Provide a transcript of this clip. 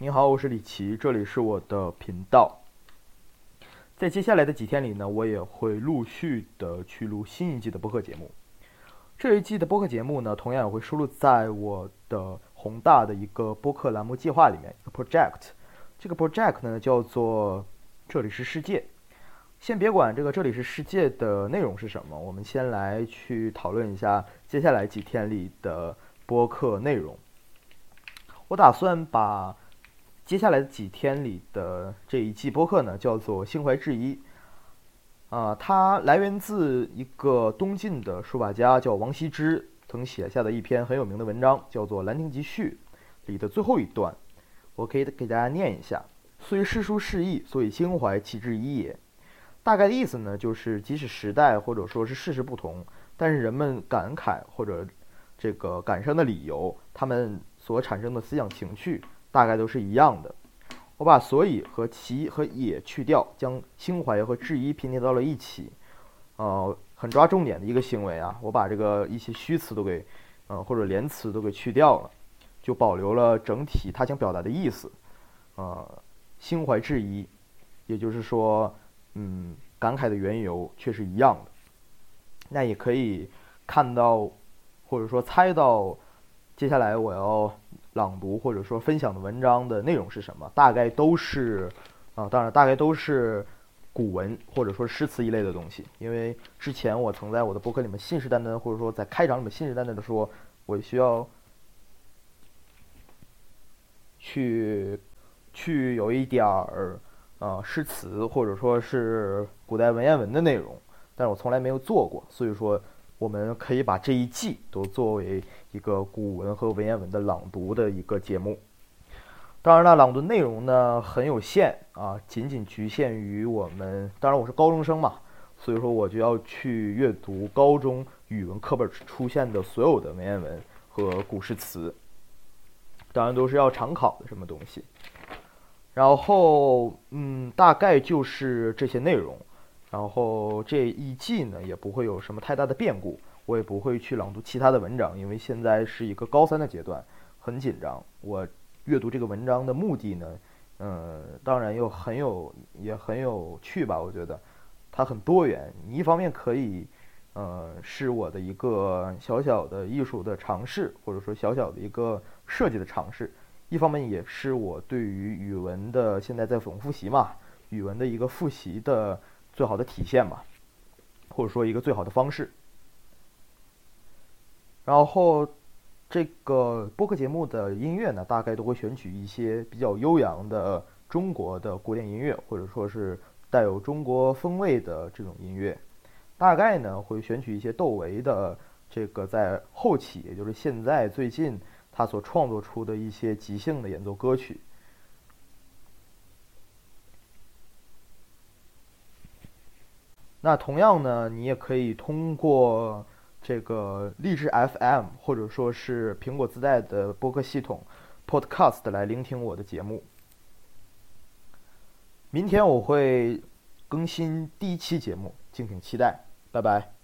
你好，我是李奇，这里是我的频道。在接下来的几天里呢，我也会陆续的去录新一季的播客节目。这一季的播客节目呢，同样也会收录在我的宏大的一个播客栏目计划里面，一个 project。这个 project 呢叫做“这里是世界”。先别管这个“这里是世界”的内容是什么，我们先来去讨论一下接下来几天里的播客内容。我打算把接下来的几天里的这一季播客呢叫做“心怀质疑”。啊，它来源自一个东晋的书法家叫王羲之曾写下的一篇很有名的文章，叫做《兰亭集序》里的最后一段，我可以给大家念一下：“虽诗书事意，所以心怀其质疑也。”大概的意思呢，就是即使时代或者说是事实不同，但是人们感慨或者这个感伤的理由，他们所产生的思想情绪大概都是一样的。我把所以和其和也去掉，将心怀和质疑拼贴到了一起，呃，很抓重点的一个行为啊。我把这个一些虚词都给，呃，或者连词都给去掉了，就保留了整体他想表达的意思。呃，心怀质疑，也就是说，嗯，感慨的缘由却是一样的。那也可以看到，或者说猜到，接下来我要。朗读或者说分享的文章的内容是什么？大概都是，啊，当然大概都是古文或者说诗词一类的东西。因为之前我曾在我的博客里面信誓旦旦，或者说在开场里面信誓旦旦的说，我需要去去有一点儿呃诗词或者说是古代文言文的内容，但是我从来没有做过，所以说。我们可以把这一季都作为一个古文和文言文的朗读的一个节目。当然了，朗读内容呢很有限啊，仅仅局限于我们。当然，我是高中生嘛，所以说我就要去阅读高中语文课本出现的所有的文言文和古诗词。当然都是要常考的什么东西。然后，嗯，大概就是这些内容。然后这一季呢也不会有什么太大的变故，我也不会去朗读其他的文章，因为现在是一个高三的阶段，很紧张。我阅读这个文章的目的呢，嗯，当然又很有也很有趣吧，我觉得它很多元。一方面可以，呃，是我的一个小小的艺术的尝试，或者说小小的一个设计的尝试；一方面也是我对于语文的现在在总复习嘛，语文的一个复习的。最好的体现吧，或者说一个最好的方式。然后，这个播客节目的音乐呢，大概都会选取一些比较悠扬的中国的古典音乐，或者说是带有中国风味的这种音乐。大概呢，会选取一些窦唯的这个在后期，也就是现在最近他所创作出的一些即兴的演奏歌曲。那同样呢，你也可以通过这个荔枝 FM 或者说是苹果自带的播客系统 Podcast 来聆听我的节目。明天我会更新第一期节目，敬请期待，拜拜。